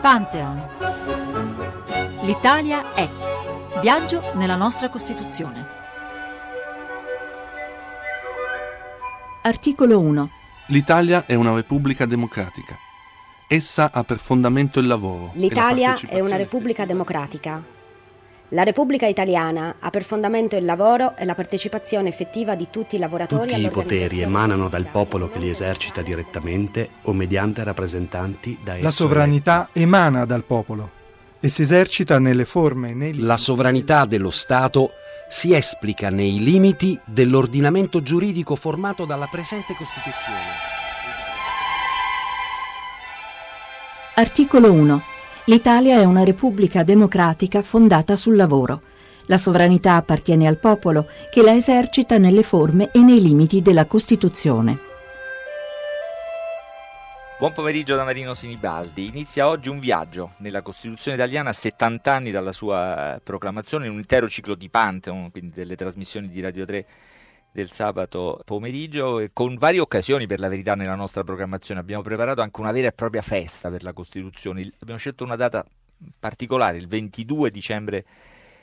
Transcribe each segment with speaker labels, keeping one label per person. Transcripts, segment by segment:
Speaker 1: Pantheon. L'Italia è. Viaggio nella nostra Costituzione.
Speaker 2: Articolo 1.
Speaker 3: L'Italia è una repubblica democratica. Essa ha per fondamento il lavoro. e la
Speaker 4: L'Italia è una repubblica democratica. La Repubblica Italiana ha per fondamento il lavoro e la partecipazione effettiva di tutti i lavoratori
Speaker 5: Tutti i poteri emanano dal popolo che li esercita direttamente o mediante rappresentanti da esso
Speaker 6: La sovranità emana dal popolo e si esercita nelle forme e nei
Speaker 7: La sovranità dello Stato si esplica nei limiti dell'ordinamento giuridico formato dalla presente Costituzione.
Speaker 2: Articolo 1. L'Italia è una repubblica democratica fondata sul lavoro. La sovranità appartiene al popolo che la esercita nelle forme e nei limiti della Costituzione.
Speaker 8: Buon pomeriggio da Marino Sinibaldi. Inizia oggi un viaggio nella Costituzione italiana a 70 anni dalla sua proclamazione, un intero ciclo di Pantheon, quindi delle trasmissioni di Radio 3 del sabato pomeriggio, con varie occasioni per la verità nella nostra programmazione. Abbiamo preparato anche una vera e propria festa per la Costituzione. Abbiamo scelto una data particolare, il 22 dicembre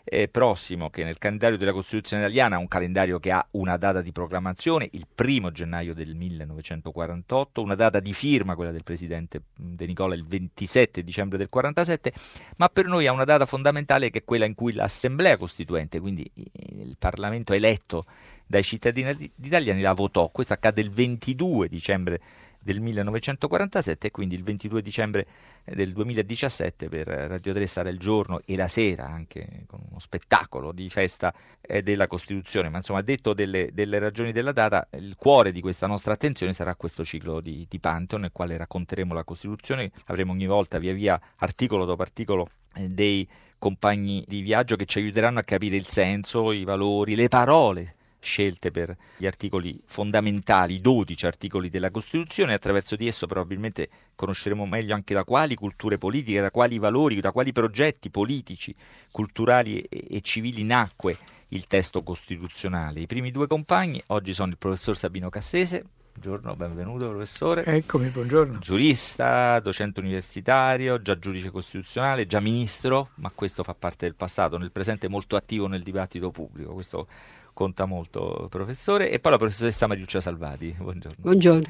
Speaker 8: eh, prossimo, che nel calendario della Costituzione italiana, un calendario che ha una data di proclamazione, il primo gennaio del 1948, una data di firma, quella del Presidente De Nicola, il 27 dicembre del 47, ma per noi ha una data fondamentale che è quella in cui l'Assemblea Costituente, quindi il Parlamento eletto dai cittadini italiani, la votò. Questo accade il 22 dicembre del 1947 e quindi il 22 dicembre eh, del 2017 per Radio 3 sarà il giorno e la sera anche con uno spettacolo di festa eh, della Costituzione, ma insomma detto delle, delle ragioni della data, il cuore di questa nostra attenzione sarà questo ciclo di, di Pantheon nel quale racconteremo la Costituzione, avremo ogni volta via via articolo dopo articolo eh, dei compagni di viaggio che ci aiuteranno a capire il senso, i valori, le parole scelte per gli articoli fondamentali, i 12 articoli della Costituzione, attraverso di esso probabilmente conosceremo meglio anche da quali culture politiche, da quali valori, da quali progetti politici, culturali e, e civili nacque il testo costituzionale. I primi due compagni oggi sono il professor Sabino Cassese, buongiorno, benvenuto professore.
Speaker 9: Eccomi, buongiorno.
Speaker 8: Giurista, docente universitario, già giudice costituzionale, già ministro, ma questo fa parte del passato, nel presente molto attivo nel dibattito pubblico, questo conta molto professore, e poi la professoressa Mariuccia Salvati, buongiorno.
Speaker 10: Buongiorno.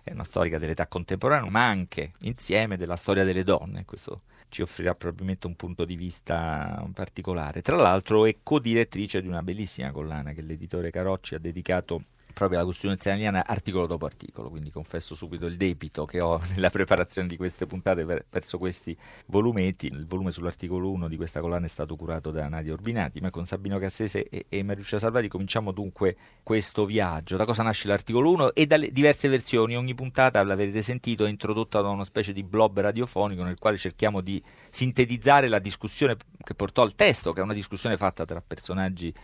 Speaker 8: È una storica dell'età contemporanea, ma anche insieme della storia delle donne, questo ci offrirà probabilmente un punto di vista particolare. Tra l'altro è co-direttrice di una bellissima collana che l'editore Carocci ha dedicato proprio alla Costituzione italiana articolo dopo articolo, quindi confesso subito il debito che ho nella preparazione di queste puntate per- verso questi volumetti. Il volume sull'articolo 1 di questa collana è stato curato da Nadia Urbinati, ma con Sabino Cassese e, e Mariuccia Salvati cominciamo dunque questo viaggio. Da cosa nasce l'articolo 1 e dalle diverse versioni. Ogni puntata, l'avrete sentito, è introdotta da una specie di blob radiofonico nel quale cerchiamo di sintetizzare la discussione che portò al testo, che è una discussione fatta tra personaggi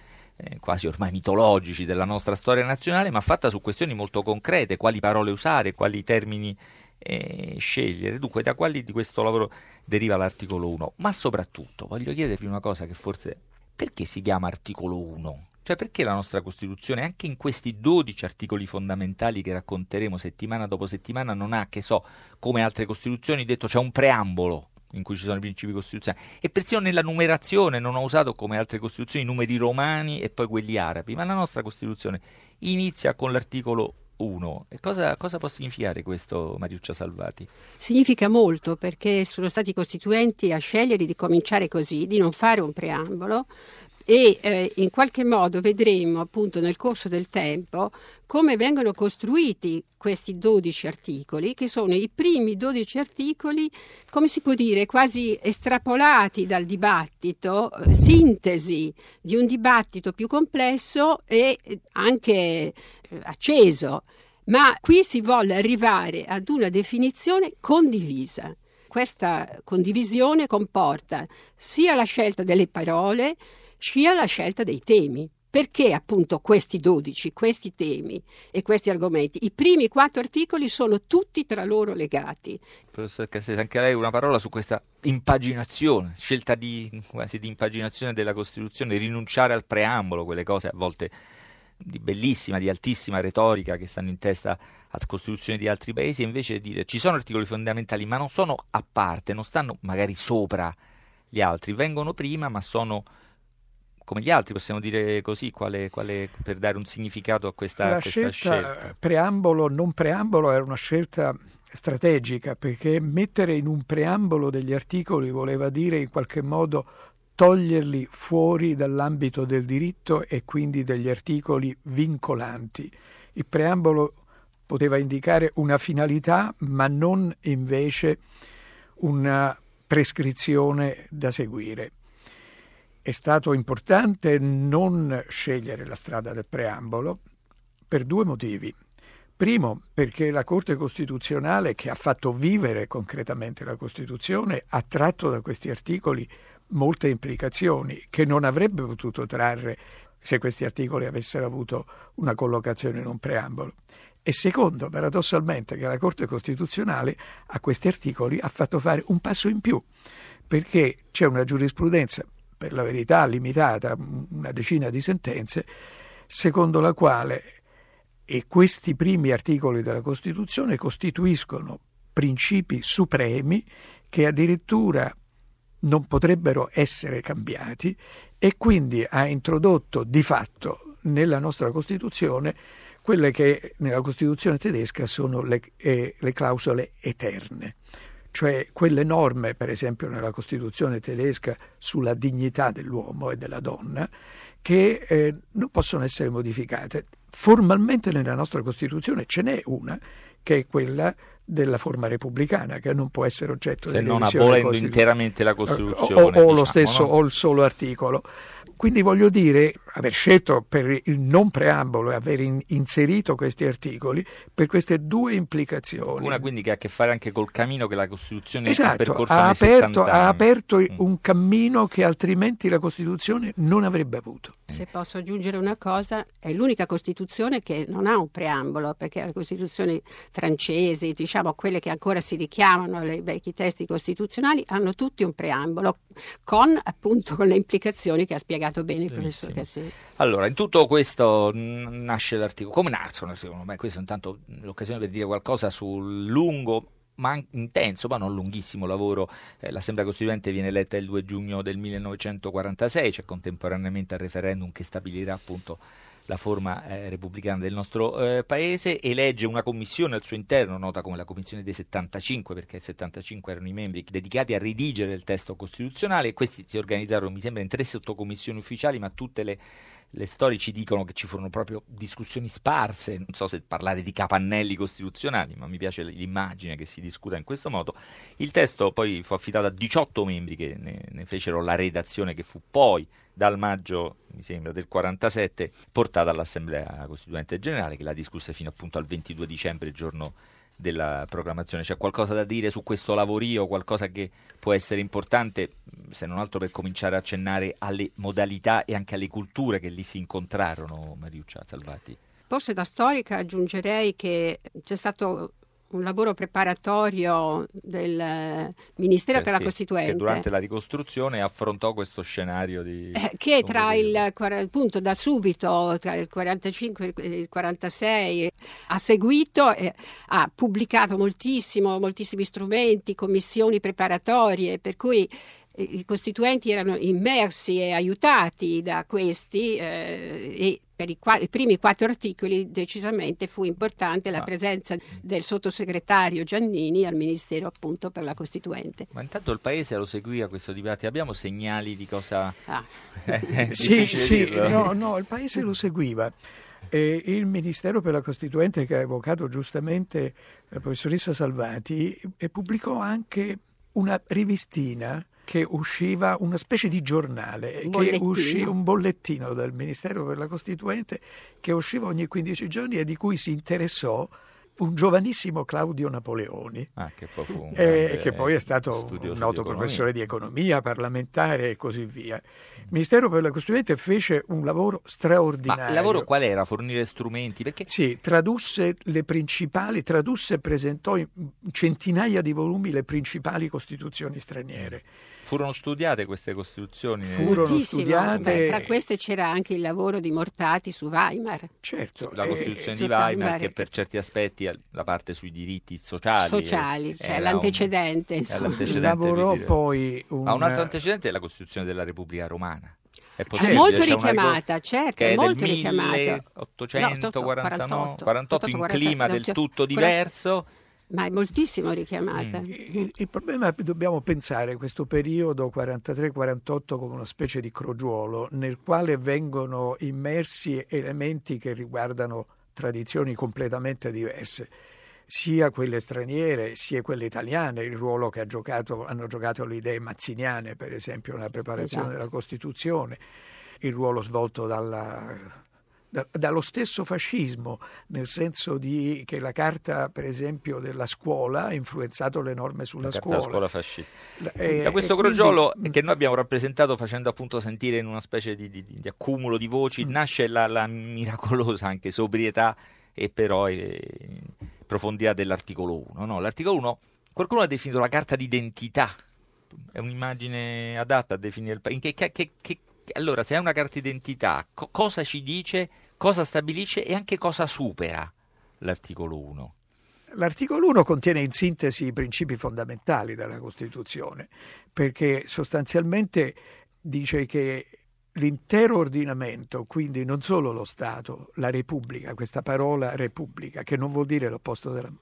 Speaker 8: eh, quasi ormai mitologici della nostra storia nazionale, ma fatta su questioni molto concrete, quali parole usare, quali termini eh, scegliere. Dunque, da quali di questo lavoro deriva l'articolo 1? Ma soprattutto, voglio chiedervi una cosa che forse... Perché si chiama articolo 1? Cioè perché la nostra Costituzione, anche in questi 12 articoli fondamentali che racconteremo settimana dopo settimana, non ha, che so, come altre Costituzioni, detto c'è un preambolo in cui ci sono i principi costituzionali e persino nella numerazione non ho usato come altre costituzioni i numeri romani e poi quelli arabi, ma la nostra Costituzione inizia con l'articolo 1. E cosa, cosa può significare questo, Mariuccia Salvati?
Speaker 10: Significa molto perché sono stati i costituenti a scegliere di cominciare così, di non fare un preambolo e eh, in qualche modo vedremo appunto nel corso del tempo come vengono costruiti questi 12 articoli, che sono i primi 12 articoli, come si può dire, quasi estrapolati dal dibattito, eh, sintesi di un dibattito più complesso e eh, anche eh, acceso. Ma qui si volle arrivare ad una definizione condivisa. Questa condivisione comporta sia la scelta delle parole, sia la scelta dei temi. Perché appunto questi 12, questi temi e questi argomenti? I primi quattro articoli sono tutti tra loro legati.
Speaker 8: Professor Cassese, anche lei una parola su questa impaginazione, scelta di, quasi di impaginazione della Costituzione, rinunciare al preambolo, quelle cose a volte di bellissima, di altissima retorica che stanno in testa a costituzioni di altri paesi, e invece dire ci sono articoli fondamentali, ma non sono a parte, non stanno magari sopra gli altri, vengono prima, ma sono come gli altri, possiamo dire così, quale, quale, per dare un significato a questa,
Speaker 9: La
Speaker 8: questa
Speaker 9: scelta,
Speaker 8: scelta.
Speaker 9: preambolo, non preambolo, era una scelta strategica perché mettere in un preambolo degli articoli voleva dire in qualche modo toglierli fuori dall'ambito del diritto e quindi degli articoli vincolanti. Il preambolo poteva indicare una finalità ma non invece una prescrizione da seguire. È stato importante non scegliere la strada del preambolo per due motivi. Primo, perché la Corte Costituzionale, che ha fatto vivere concretamente la Costituzione, ha tratto da questi articoli molte implicazioni che non avrebbe potuto trarre se questi articoli avessero avuto una collocazione in un preambolo. E secondo, paradossalmente, che la Corte Costituzionale a questi articoli ha fatto fare un passo in più, perché c'è una giurisprudenza, per la verità limitata, una decina di sentenze, secondo la quale e questi primi articoli della Costituzione costituiscono principi supremi che addirittura non potrebbero essere cambiati e quindi ha introdotto di fatto nella nostra Costituzione quelle che nella Costituzione tedesca sono le, eh, le clausole eterne, cioè quelle norme, per esempio nella Costituzione tedesca, sulla dignità dell'uomo e della donna, che eh, non possono essere modificate. Formalmente nella nostra Costituzione ce n'è una, che è quella della forma repubblicana, che non può essere oggetto
Speaker 8: Se
Speaker 9: di
Speaker 8: non
Speaker 9: revisione
Speaker 8: abolendo
Speaker 9: costitu-
Speaker 8: interamente la
Speaker 9: o,
Speaker 8: Costituzione.
Speaker 9: o- o
Speaker 8: diciamo,
Speaker 9: lo stesso
Speaker 8: no?
Speaker 9: o il solo articolo. Quindi voglio dire, aver scelto per il non preambolo e aver in- inserito questi articoli per queste due implicazioni.
Speaker 8: Una quindi che ha a che fare anche col cammino che la Costituzione ha
Speaker 9: Esatto,
Speaker 8: percorso
Speaker 9: ha aperto,
Speaker 8: 70
Speaker 9: ha
Speaker 8: anni.
Speaker 9: aperto
Speaker 8: Mm.
Speaker 9: un cammino che altrimenti la Costituzione non avrebbe avuto.
Speaker 10: Se posso aggiungere una cosa, è l'unica Costituzione che non ha un preambolo, perché le Costituzioni francesi, diciamo quelle che ancora si richiamano ai vecchi testi costituzionali, hanno tutti un preambolo, con appunto con le implicazioni che ha spiegato bene il professor. Cassini.
Speaker 8: Allora, in tutto questo nasce l'articolo. Come nasce un articolo? Beh, questo è intanto l'occasione per dire qualcosa sul lungo ma intenso, ma non lunghissimo lavoro. Eh, L'Assemblea Costituente viene eletta il 2 giugno del 1946, cioè contemporaneamente al referendum che stabilirà appunto la forma eh, repubblicana del nostro eh, paese, elegge una commissione al suo interno, nota come la commissione dei 75, perché 75 erano i membri dedicati a redigere il testo costituzionale. E questi si organizzarono, mi sembra, in tre sottocommissioni ufficiali, ma tutte le, le storie ci dicono che ci furono proprio discussioni sparse, non so se parlare di capannelli costituzionali, ma mi piace l'immagine che si discuta in questo modo. Il testo poi fu affidato a 18 membri che ne, ne fecero la redazione che fu poi dal maggio, mi sembra, del 47 portata all'Assemblea Costituente Generale che la discusse fino appunto al 22 dicembre, giorno della proclamazione. C'è qualcosa da dire su questo lavorio, qualcosa che può essere importante, se non altro per cominciare a accennare alle modalità e anche alle culture che lì si incontrarono, Mariuccia Salvati?
Speaker 10: Forse da storica aggiungerei che c'è stato un lavoro preparatorio del eh, Ministero
Speaker 8: Eh
Speaker 10: per la
Speaker 8: sì,
Speaker 10: Costituente.
Speaker 8: Che durante la ricostruzione affrontò questo scenario di...
Speaker 10: Eh, che tra il appunto da subito, tra il 45 e il 46, ha seguito, e ha pubblicato moltissimo, moltissimi strumenti, commissioni preparatorie, per cui eh, i costituenti erano immersi e aiutati da questi eh, e per i, qua- i primi quattro articoli decisamente fu importante la
Speaker 8: Ah.
Speaker 10: presenza del sottosegretario Giannini al Ministero appunto per la Costituente.
Speaker 8: Ma intanto il Paese lo seguiva questo dibattito, abbiamo segnali di cosa...
Speaker 10: Ah.
Speaker 9: Sì, sì,
Speaker 8: dirlo.
Speaker 9: no, no, il Paese lo seguiva. E il Ministero per la Costituente, che ha evocato giustamente la professoressa Salvati, pubblicò anche una rivistina che usciva, una specie di giornale, che
Speaker 10: Bollettino.
Speaker 9: uscì un bollettino dal Ministero per la Costituente che usciva ogni 15 giorni e di cui si interessò un giovanissimo Claudio Napoleoni.
Speaker 8: Ah, che poi fu un
Speaker 9: Eh, che poi è stato un
Speaker 8: di
Speaker 9: noto
Speaker 8: economia.
Speaker 9: professore di economia, parlamentare e così via. Il Ministero per la Costituente fece un lavoro straordinario.
Speaker 8: Ma il lavoro qual era? Fornire strumenti? Perché
Speaker 9: Sì, tradusse le principali, tradusse e presentò in centinaia di volumi le principali costituzioni straniere.
Speaker 8: Furono studiate queste Costituzioni?
Speaker 9: Furono studiate.
Speaker 10: Beh, tra queste c'era anche il lavoro di Mortati su Weimar.
Speaker 9: Certo.
Speaker 8: La Costituzione eh, di Weimar, che per certi aspetti la parte sui diritti sociali.
Speaker 10: Sociali, cioè l'antecedente.
Speaker 8: Un, l'antecedente
Speaker 9: Lavorò poi un...
Speaker 8: Ma un altro antecedente è la Costituzione della Repubblica Romana. È
Speaker 10: possibile, molto richiamata, certo,
Speaker 8: che è
Speaker 10: molto richiamata.
Speaker 8: 1849, no, 48, 48, in clima del tutto diverso.
Speaker 10: Ma è moltissimo richiamata. Mm.
Speaker 9: Il, il, problema è che dobbiamo pensare questo periodo 43-48 come una specie di crogiuolo nel quale vengono immersi elementi che riguardano tradizioni completamente diverse sia quelle straniere sia quelle italiane, il ruolo che ha giocato, hanno giocato le idee mazziniane, per esempio, nella preparazione esatto. della Costituzione, il ruolo svolto dalla, da, dallo stesso fascismo, nel senso di, che la carta, per esempio, della scuola ha influenzato le norme sulla
Speaker 8: la
Speaker 9: scuola.
Speaker 8: scuola fascista. Eh, da questo crogiolo quindi, che noi abbiamo rappresentato facendo appunto sentire in una specie di, di, di accumulo di voci, mm. nasce la, la miracolosa anche sobrietà e però eh, profondità dell'articolo 1. No? L'articolo 1, qualcuno ha definito la carta d'identità, è un'immagine adatta a definire il paese. Che, che, che, allora, se è una carta d'identità, co- cosa ci dice, cosa stabilisce e anche cosa supera l'articolo 1?
Speaker 9: L'articolo 1 contiene in sintesi i principi fondamentali della Costituzione, perché sostanzialmente dice che l'intero ordinamento, quindi non solo lo Stato, la Repubblica, questa parola Repubblica, che non vuol dire l'opposto della,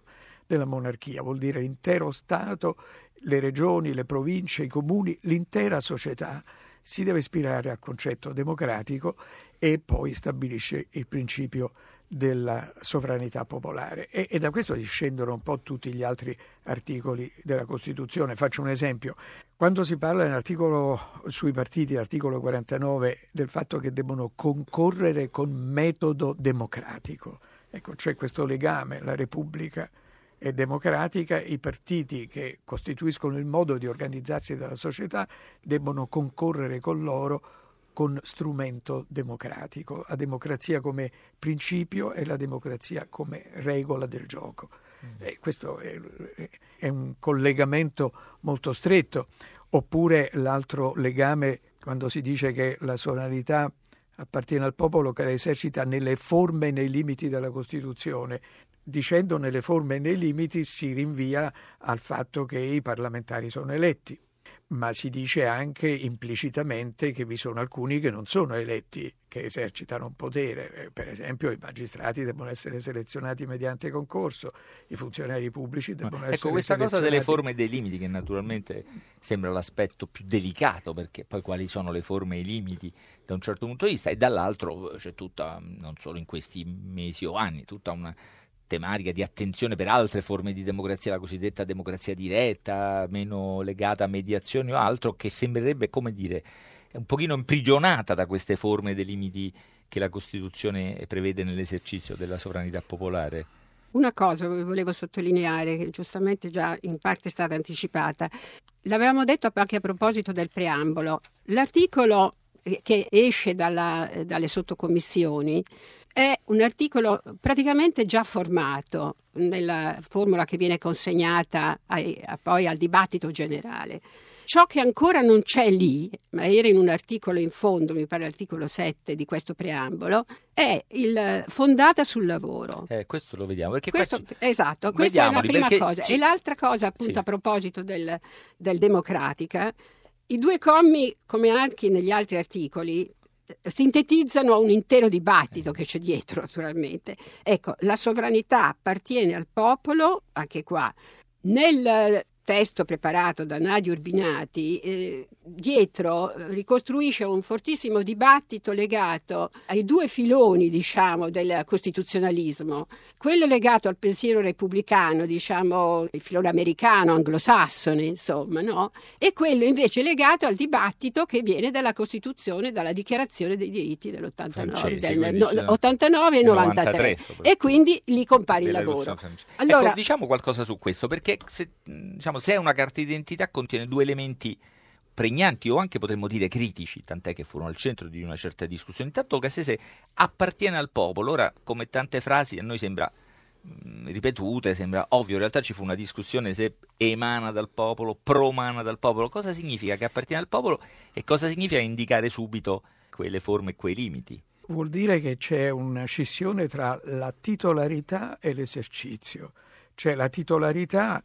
Speaker 9: della monarchia, vuol dire l'intero Stato, le regioni, le province, i comuni, l'intera società si deve ispirare al concetto democratico e poi stabilisce il principio della sovranità popolare e, e, da questo discendono un po' tutti gli altri articoli della Costituzione. Faccio un esempio. Quando si parla nell'articolo sui partiti, articolo 49, del fatto che devono concorrere con metodo democratico, ecco, c'è questo legame, la Repubblica è democratica, i partiti che costituiscono il modo di organizzarsi della società debbono concorrere con loro con strumento democratico, la democrazia come principio e la democrazia come regola del gioco. Mm. E questo è, è un collegamento molto stretto. Oppure l'altro legame quando si dice che la sovranità appartiene al popolo che la esercita nelle forme e nei limiti della Costituzione. Dicendo nelle forme e nei limiti si rinvia al fatto che i parlamentari sono eletti ma si dice anche implicitamente che vi sono alcuni che non sono eletti, che esercitano un potere. Eh, per esempio i magistrati devono essere selezionati mediante concorso, i funzionari pubblici devono ecco, essere
Speaker 8: questa
Speaker 9: cosa
Speaker 8: delle forme e dei limiti, che naturalmente sembra l'aspetto più delicato, perché poi quali sono le forme e i limiti da un certo punto di vista, e dall'altro c'è tutta, non solo in questi mesi o anni, tutta una tematica di attenzione per altre forme di democrazia, la cosiddetta democrazia diretta, meno legata a mediazioni o altro, che sembrerebbe, come dire, un pochino imprigionata da queste forme dei limiti che la Costituzione prevede nell'esercizio della sovranità popolare.
Speaker 10: Una cosa volevo sottolineare, che giustamente già in parte è stata anticipata. L'avevamo detto anche a proposito del preambolo. L'articolo che esce dalla, dalle sottocommissioni è un articolo praticamente già formato nella formula che viene consegnata ai, poi al dibattito generale. Ciò che ancora non c'è lì, ma era in un articolo in fondo, mi pare l'articolo 7 di questo preambolo, è il fondata sul lavoro.
Speaker 8: Eh, questo lo vediamo. Perché
Speaker 10: questo, ci... Esatto, questa è la prima cosa. Ci... E l'altra cosa, appunto, sì. a proposito del, del democratica, i due commi, come anche negli altri articoli, sintetizzano un intero dibattito che c'è dietro, naturalmente. Ecco, la sovranità appartiene al popolo, anche qua. Nel testo preparato da Nadia Urbinati, eh, dietro eh, ricostruisce un fortissimo dibattito legato ai due filoni, diciamo, del costituzionalismo. Quello legato al pensiero repubblicano, diciamo, il filone americano, anglosassone, insomma, no? E quello invece legato al dibattito che viene dalla Costituzione, dalla Dichiarazione dei diritti dell'89, Francesi, del, no, 89 e 93. 93 e quindi lì compare il lavoro.
Speaker 8: Allora, ecco, diciamo qualcosa su questo, perché se, diciamo, se è una carta d'identità contiene due elementi pregnanti o anche potremmo dire critici, tant'è che furono al centro di una certa discussione. Intanto Cassese appartiene al popolo, ora come tante frasi a noi sembra ripetute, sembra ovvio, in realtà ci fu una discussione se emana dal popolo, promana dal popolo, cosa significa che appartiene al popolo e cosa significa indicare subito quelle forme e quei limiti.
Speaker 9: Vuol dire che c'è una scissione tra la titolarità e l'esercizio, cioè la titolarità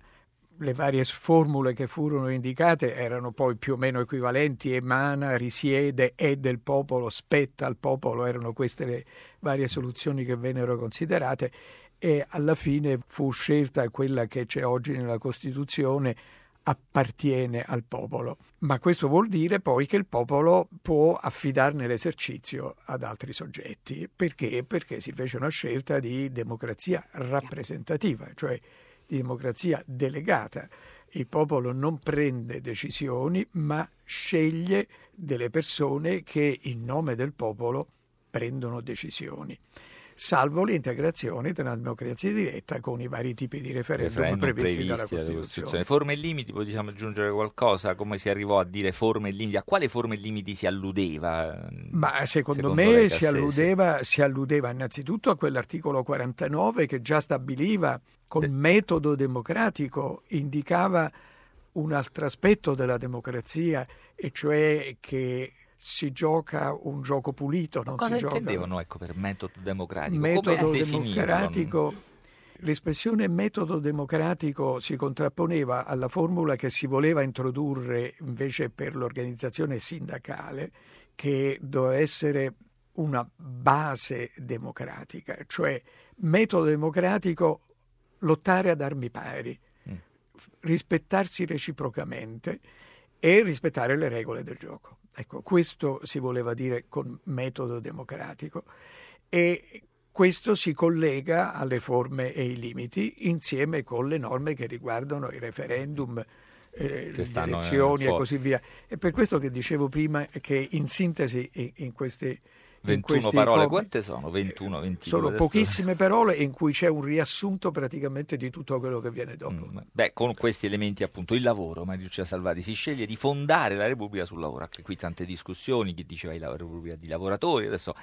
Speaker 9: le varie formule che furono indicate erano poi più o meno equivalenti, emana, risiede, è del popolo, spetta al popolo, erano queste le varie soluzioni che vennero considerate e alla fine fu scelta quella che c'è oggi nella Costituzione appartiene al popolo. Ma questo vuol dire poi che il popolo può affidarne l'esercizio ad altri soggetti. Perché? Perché si fece una scelta di democrazia rappresentativa, cioè di democrazia delegata. Il popolo non prende decisioni, ma sceglie delle persone che in nome del popolo prendono decisioni salvo l'integrazione della democrazia diretta con i vari tipi di referendum, referendum previsti, previsti, dalla Costituzione. Costituzione.
Speaker 8: Forme e limiti, poi diciamo aggiungere qualcosa? Come si arrivò a dire forme e limiti? A quale forme e limiti si alludeva?
Speaker 9: Ma secondo, secondo me si alludeva, si alludeva innanzitutto a quell'articolo 49 che già stabiliva col metodo democratico, indicava un altro aspetto della democrazia, e cioè che si gioca un gioco pulito. Non
Speaker 8: cosa
Speaker 9: si
Speaker 8: intendevano ecco, per metodo democratico?
Speaker 9: Metodo democratico. L'espressione metodo democratico si contrapponeva alla formula che si voleva introdurre invece per l'organizzazione sindacale, che doveva essere una base democratica, cioè metodo democratico lottare ad armi pari, mm. rispettarsi reciprocamente e rispettare le regole del gioco. Ecco, questo si voleva dire con metodo democratico e questo si collega alle forme e ai limiti insieme con le norme che riguardano i referendum, eh, le elezioni e così via. È per questo che dicevo prima che in sintesi in questi
Speaker 8: 21 parole, comi, quante sono? 21, 22?
Speaker 9: Sono adesso... pochissime parole in cui c'è un riassunto praticamente di tutto quello che viene dopo. Mm,
Speaker 8: beh, con questi elementi appunto il lavoro, Mario Lucia Salvati, si sceglie di fondare la Repubblica sul lavoro, anche qui tante discussioni, chi diceva la Repubblica di lavoratori, adesso...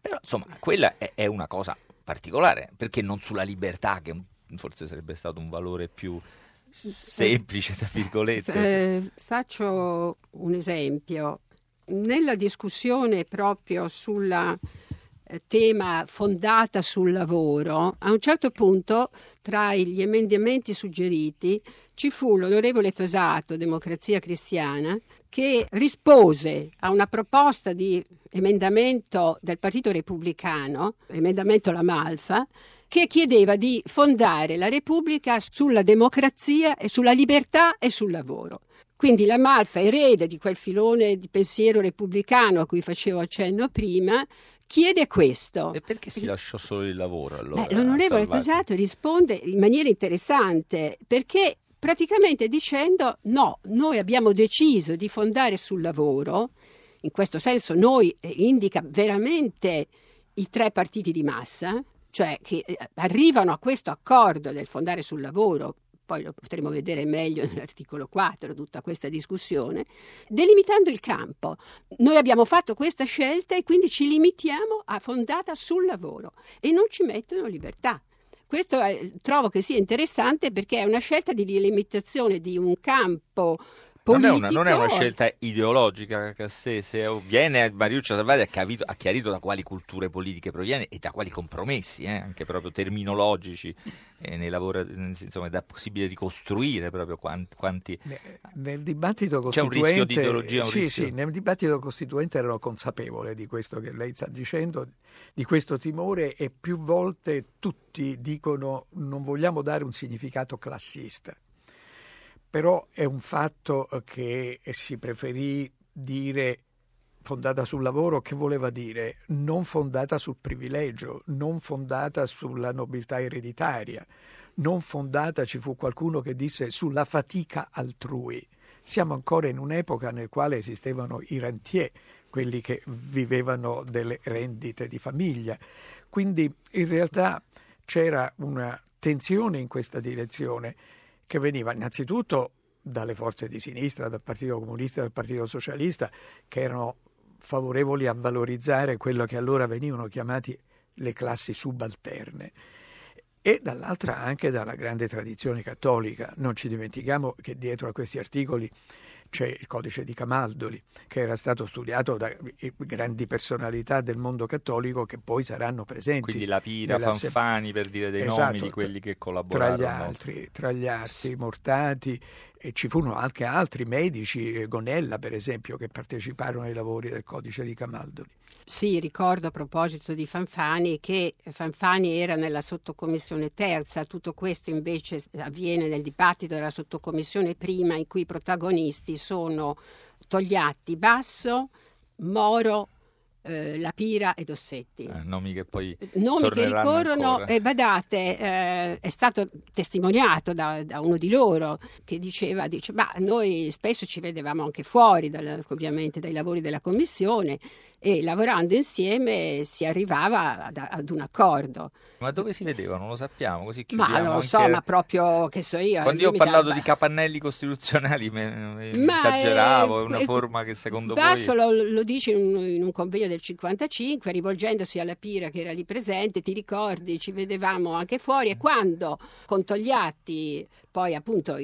Speaker 8: Però insomma, quella è, è una cosa particolare, perché non sulla libertà, che forse sarebbe stato un valore più semplice, tra virgolette.
Speaker 10: Eh, faccio un esempio nella discussione proprio sul eh, tema fondata sul lavoro, a un certo punto tra gli emendamenti suggeriti ci fu l'onorevole Tosato, Democrazia Cristiana, che rispose a una proposta di emendamento del Partito Repubblicano, emendamento La Malfa, che chiedeva di fondare la Repubblica sulla democrazia e sulla libertà e sul lavoro. Quindi la Malfa, erede di quel filone di pensiero repubblicano a cui facevo accenno prima, chiede questo.
Speaker 8: E perché si lasciò solo il lavoro allora?
Speaker 10: Beh, l'onorevole Tosato risponde in maniera interessante perché praticamente dicendo no, noi abbiamo deciso di fondare sul lavoro, in questo senso noi eh, indica veramente i tre partiti di massa, cioè che eh, arrivano a questo accordo del fondare sul lavoro poi lo potremo vedere meglio nell'articolo 4, tutta questa discussione, delimitando il campo. Noi abbiamo fatto questa scelta e quindi ci limitiamo a fondata sul lavoro e non ci mettono libertà. Questo è, trovo che sia interessante perché è una scelta di limitazione di un campo non
Speaker 8: è, una, non è, una, scelta ideologica Cassese, viene Mariuccia Salvati ha, capito, ha chiarito da quali culture politiche proviene e da quali compromessi, eh, anche proprio terminologici, eh, nei lavori, insomma è possibile ricostruire proprio quanti... quanti...
Speaker 9: Nel dibattito costituente... C'è un rischio di ideologia? Sì, rischio... sì, nel dibattito costituente ero consapevole di questo che lei sta dicendo, di questo timore e più volte tutti dicono non vogliamo dare un significato classista però è un fatto che si preferì dire fondata sul lavoro, che voleva dire non fondata sul privilegio, non fondata sulla nobiltà ereditaria, non fondata, ci fu qualcuno che disse, sulla fatica altrui. Siamo ancora in un'epoca nel quale esistevano i rentier, quelli che vivevano delle rendite di famiglia. Quindi in realtà c'era una tensione in questa direzione che veniva innanzitutto dalle forze di sinistra, dal Partito Comunista e dal Partito Socialista, che erano favorevoli a valorizzare quello che allora venivano chiamati le classi subalterne e dall'altra anche dalla grande tradizione cattolica. Non ci dimentichiamo che dietro a questi articoli c'è il codice di Camaldoli, che era stato studiato da grandi personalità del mondo cattolico che poi saranno presenti.
Speaker 8: Quindi la Pira, Fanfani, per dire dei
Speaker 9: esatto,
Speaker 8: nomi di quelli che collaborarono.
Speaker 9: Tra gli altri, tra gli altri Mortati, e ci furono anche altri medici, eh, Gonella per esempio, che parteciparono ai lavori del codice di Camaldoli.
Speaker 10: Sì, ricordo a proposito di Fanfani che Fanfani era nella sottocommissione terza, tutto questo invece avviene nel dibattito della sottocommissione prima in cui i protagonisti sono Togliatti, Basso, Moro, eh, La Pira e Dossetti.
Speaker 8: Eh, nomi che poi
Speaker 10: nomi che ricorrono, e eh, badate, eh, è stato testimoniato da, da, uno di loro che diceva, dice, ma noi spesso ci vedevamo anche fuori dal, ovviamente dai lavori della commissione e lavorando insieme si arrivava ad, ad, un accordo.
Speaker 8: Ma dove si vedeva? Non lo sappiamo, così
Speaker 10: Ma non lo so, anche... ma proprio che so io.
Speaker 8: Quando io ho parlato dava... di capannelli costituzionali mi, mi esageravo, è, una forma che secondo
Speaker 10: Basso
Speaker 8: voi...
Speaker 10: lo, lo dice in un, in un, convegno del 55, rivolgendosi alla Pira che era lì presente, ti ricordi, ci vedevamo anche fuori e quando con Togliatti, poi appunto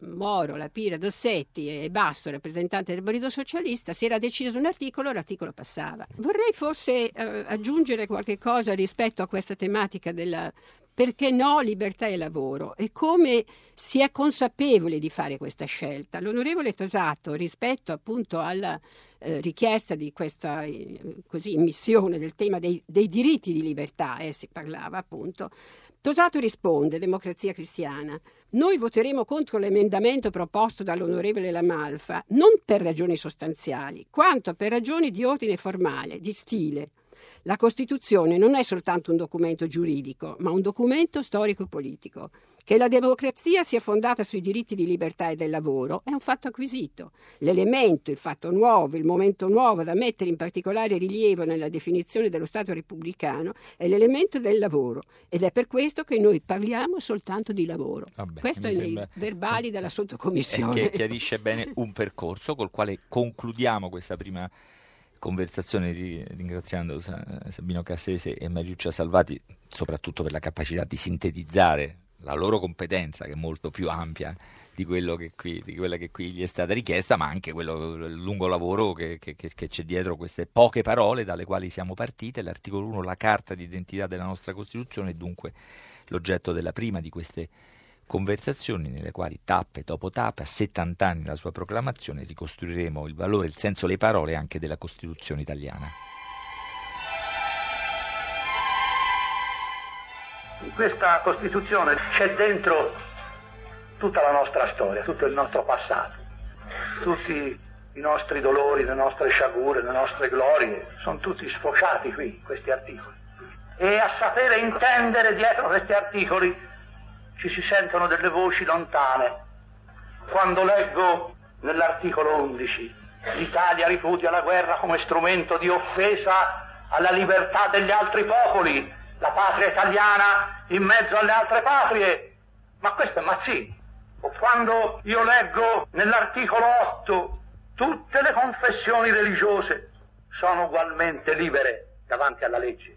Speaker 10: Moro, la Pira, Dossetti e Basso, rappresentante del Partito Socialista, si era deciso un articolo, l'articolo passava. Vorrei forse eh, aggiungere qualche cosa rispetto a questa tematica della perché no libertà e lavoro e come si è consapevole di fare questa scelta. L'onorevole Tosato rispetto appunto alla eh, richiesta di questa eh, così, immissione del tema dei, dei diritti di libertà, eh, si parlava appunto, Tosato risponde, Democrazia Cristiana, noi voteremo contro l'emendamento proposto dall'onorevole Lamalfa non per ragioni sostanziali, quanto per ragioni di ordine formale, di stile. La Costituzione non è soltanto un documento giuridico, ma un documento storico-politico. Che la democrazia sia fondata sui diritti di libertà e del lavoro è un fatto acquisito. L'elemento, il fatto nuovo, il momento nuovo da mettere in particolare rilievo nella definizione dello Stato repubblicano è l'elemento del lavoro ed è per questo che noi parliamo soltanto di lavoro. Vabbè, questo è sembra... nei verbali della sottocommissione.
Speaker 8: Che chiarisce bene un percorso col quale concludiamo questa prima conversazione ringraziando Sabino Cassese e Mariuccia Salvati soprattutto per la capacità di sintetizzare la loro competenza che è molto più ampia di, che qui, di quella che qui gli è stata richiesta, ma anche quello, il lungo lavoro che, che, che, c'è dietro queste poche parole dalle quali siamo partite. L'articolo 1, la carta di identità della nostra Costituzione, è dunque l'oggetto della prima di queste conversazioni nelle quali tappe dopo tappe, a 70 anni dalla sua proclamazione, ricostruiremo il valore, il senso, le parole anche della Costituzione italiana.
Speaker 11: In questa Costituzione c'è dentro tutta la nostra storia, tutto il nostro passato, tutti i nostri dolori, le nostre sciagure, le nostre glorie, sono tutti sfociati qui, questi articoli. E a sapere intendere dietro questi articoli ci si sentono delle voci lontane. Quando leggo nell'articolo 11 l'Italia ripudia la guerra come strumento di offesa alla libertà degli altri popoli, la patria italiana in mezzo alle altre patrie. Ma questo è Mazzini. O quando io leggo nell'articolo 8 tutte le confessioni religiose sono ugualmente libere davanti alla legge.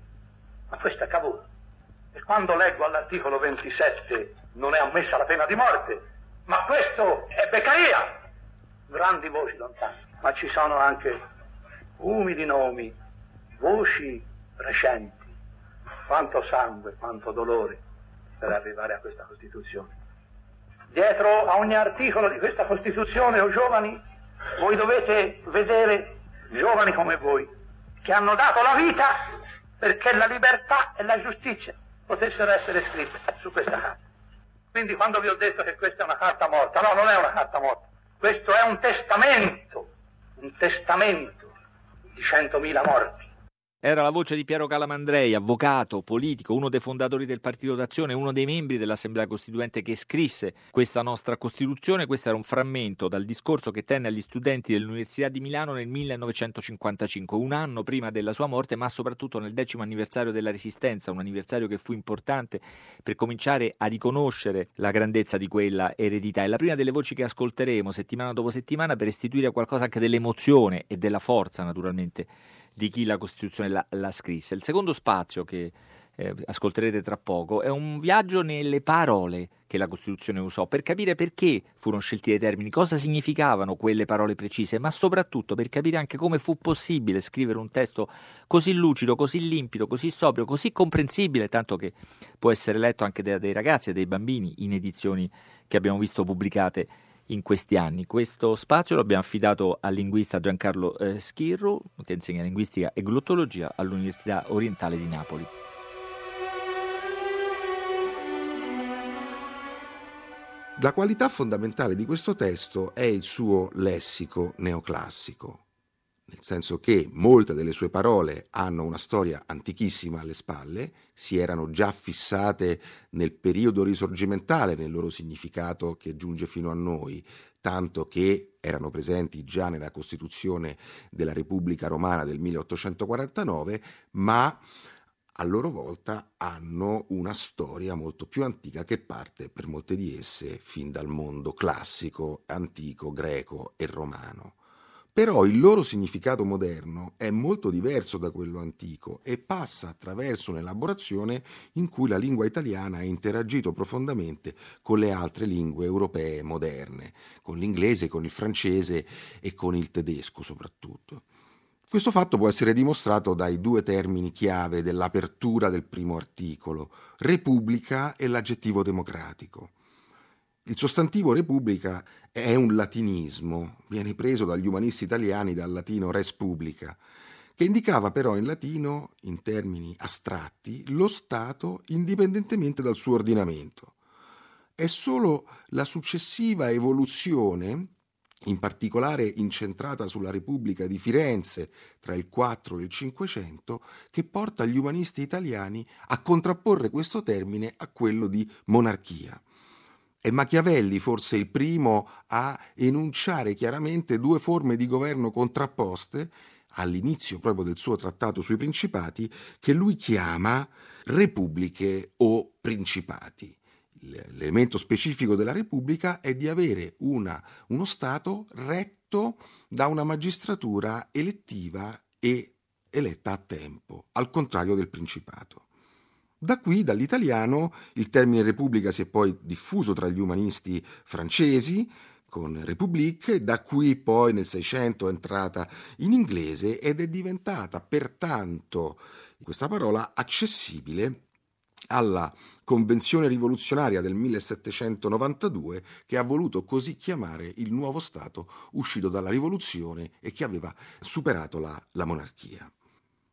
Speaker 11: Ma questo è Cavour. E quando leggo all'articolo 27 non è ammessa la pena di morte, ma questo è Beccaria. Grandi voci lontane. Ma ci sono anche umili nomi, voci recenti quanto sangue, quanto dolore per arrivare a questa Costituzione. Dietro a ogni articolo di questa Costituzione, o giovani, voi dovete vedere giovani come voi, che hanno dato la vita perché la libertà e la giustizia potessero essere scritte su questa carta. Quindi quando vi ho detto che questa è una carta morta, no, non è una carta morta, questo è un testamento, un testamento di centomila morti
Speaker 8: era la voce di Piero Calamandrei, avvocato, politico, uno dei fondatori del Partito d'Azione, uno dei membri dell'Assemblea Costituente che scrisse questa nostra Costituzione. Questo era un frammento dal discorso che tenne agli studenti dell'Università di Milano nel 1955, un anno prima della sua morte, ma soprattutto nel decimo anniversario della Resistenza, un anniversario che fu importante per cominciare a riconoscere la grandezza di quella eredità. È la prima delle voci che ascolteremo settimana dopo settimana per restituire qualcosa anche dell'emozione e della forza, naturalmente di chi la Costituzione la, la scrisse. Il secondo spazio che eh, ascolterete tra poco, è un viaggio nelle parole che la Costituzione usò per capire perché furono scelti dei termini, cosa significavano quelle parole precise, ma soprattutto per capire anche come fu possibile scrivere un testo così lucido, così limpido, così sobrio, così comprensibile, tanto che può essere letto anche da dei ragazzi e dei bambini in edizioni che abbiamo visto pubblicate in questi anni. Questo spazio lo abbiamo affidato al linguista Giancarlo eh, Schirru, che insegna linguistica e glottologia all'Università Orientale di Napoli.
Speaker 12: La qualità fondamentale di questo testo è il suo lessico neoclassico, nel senso che molte delle sue parole hanno una storia antichissima alle spalle, si erano già fissate nel periodo risorgimentale nel loro significato che giunge fino a noi, tanto che erano presenti già nella Costituzione della Repubblica Romana del 1849, ma a loro volta hanno una storia molto più antica che parte per molte di esse fin dal mondo classico, antico, greco e romano. Però il loro significato moderno è molto diverso da quello antico e passa attraverso un'elaborazione in cui la lingua italiana ha interagito profondamente con le altre lingue europee moderne, con l'inglese, con il francese e con il tedesco soprattutto. Questo fatto può essere dimostrato dai due termini chiave dell'apertura del primo articolo, Repubblica e l'aggettivo democratico. Il sostantivo Repubblica è un latinismo, viene preso dagli umanisti italiani dal latino res publica, che indicava però in latino, in termini astratti, lo Stato indipendentemente dal suo ordinamento. È solo la successiva evoluzione in particolare incentrata sulla Repubblica di Firenze tra il 4 e il 500, che porta gli umanisti italiani a contrapporre questo termine a quello di monarchia. È Machiavelli forse il primo a enunciare chiaramente due forme di governo contrapposte, all'inizio proprio del suo trattato sui principati, che lui chiama repubbliche o principati l'elemento specifico della Repubblica è di avere una, uno Stato retto da una magistratura elettiva e eletta a tempo, al contrario del Principato. Da qui, dall'italiano, il termine Repubblica si è poi diffuso tra gli umanisti francesi, con République, da qui poi nel Seicento è entrata in inglese ed è diventata pertanto questa parola accessibile alla Convenzione rivoluzionaria del 1792 che ha voluto così chiamare il nuovo Stato uscito dalla rivoluzione e che aveva superato la, la monarchia.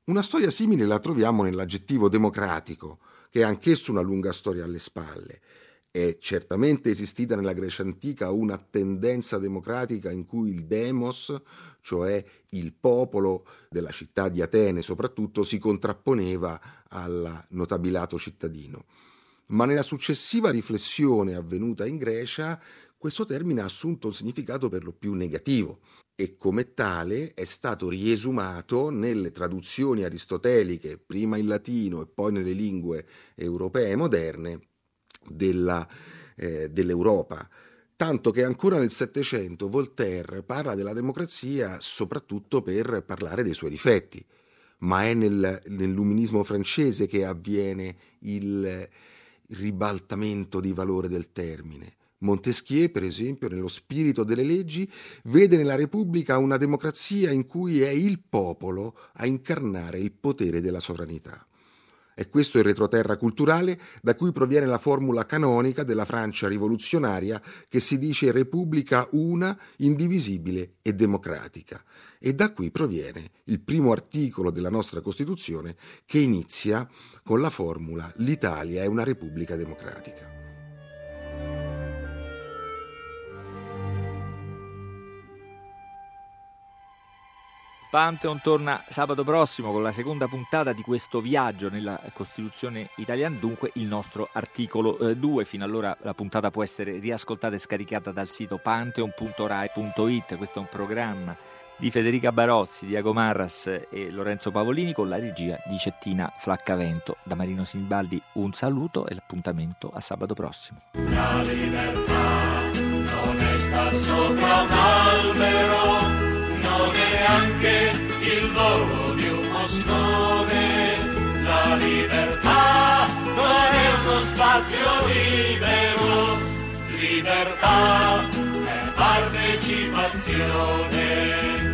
Speaker 12: Una storia simile la troviamo nell'aggettivo democratico, che ha anch'esso una lunga storia alle spalle. È certamente esistita nella Grecia antica una tendenza democratica in cui il demos, cioè il popolo della città di Atene soprattutto, si contrapponeva al notabilato cittadino. Ma nella successiva riflessione avvenuta in Grecia, questo termine ha assunto un significato per lo più negativo e come tale è stato riesumato nelle traduzioni aristoteliche, prima in latino e poi nelle lingue europee moderne, della, eh, dell'Europa tanto che ancora nel Settecento Voltaire parla della democrazia soprattutto per parlare dei suoi difetti, ma è nel, nell'uminismo francese che avviene il ribaltamento di valore del termine. Montesquieu, per esempio, nello spirito delle leggi, vede nella Repubblica una democrazia in cui è il popolo a incarnare il potere della sovranità. È questo il retroterra culturale da cui proviene la formula canonica della Francia rivoluzionaria che si dice Repubblica una, indivisibile e democratica. E da qui proviene il primo articolo della nostra Costituzione che inizia con la formula L'Italia è una Repubblica democratica.
Speaker 8: Pantheon torna sabato prossimo con la seconda puntata di questo viaggio nella Costituzione italiana, dunque il nostro articolo 2. Eh, Fino allora la puntata può essere riascoltata e scaricata dal sito pantheon.rai.it. Questo è un programma di Federica Barozzi, Diago Marras e Lorenzo Pavolini con la regia di Cettina Flaccavento. Da Marino Sinibaldi un saluto e l'appuntamento a sabato prossimo. La libertà non è star sopra un albero anche il volo di un moscone, la
Speaker 13: libertà non è uno spazio libero, libertà è partecipazione.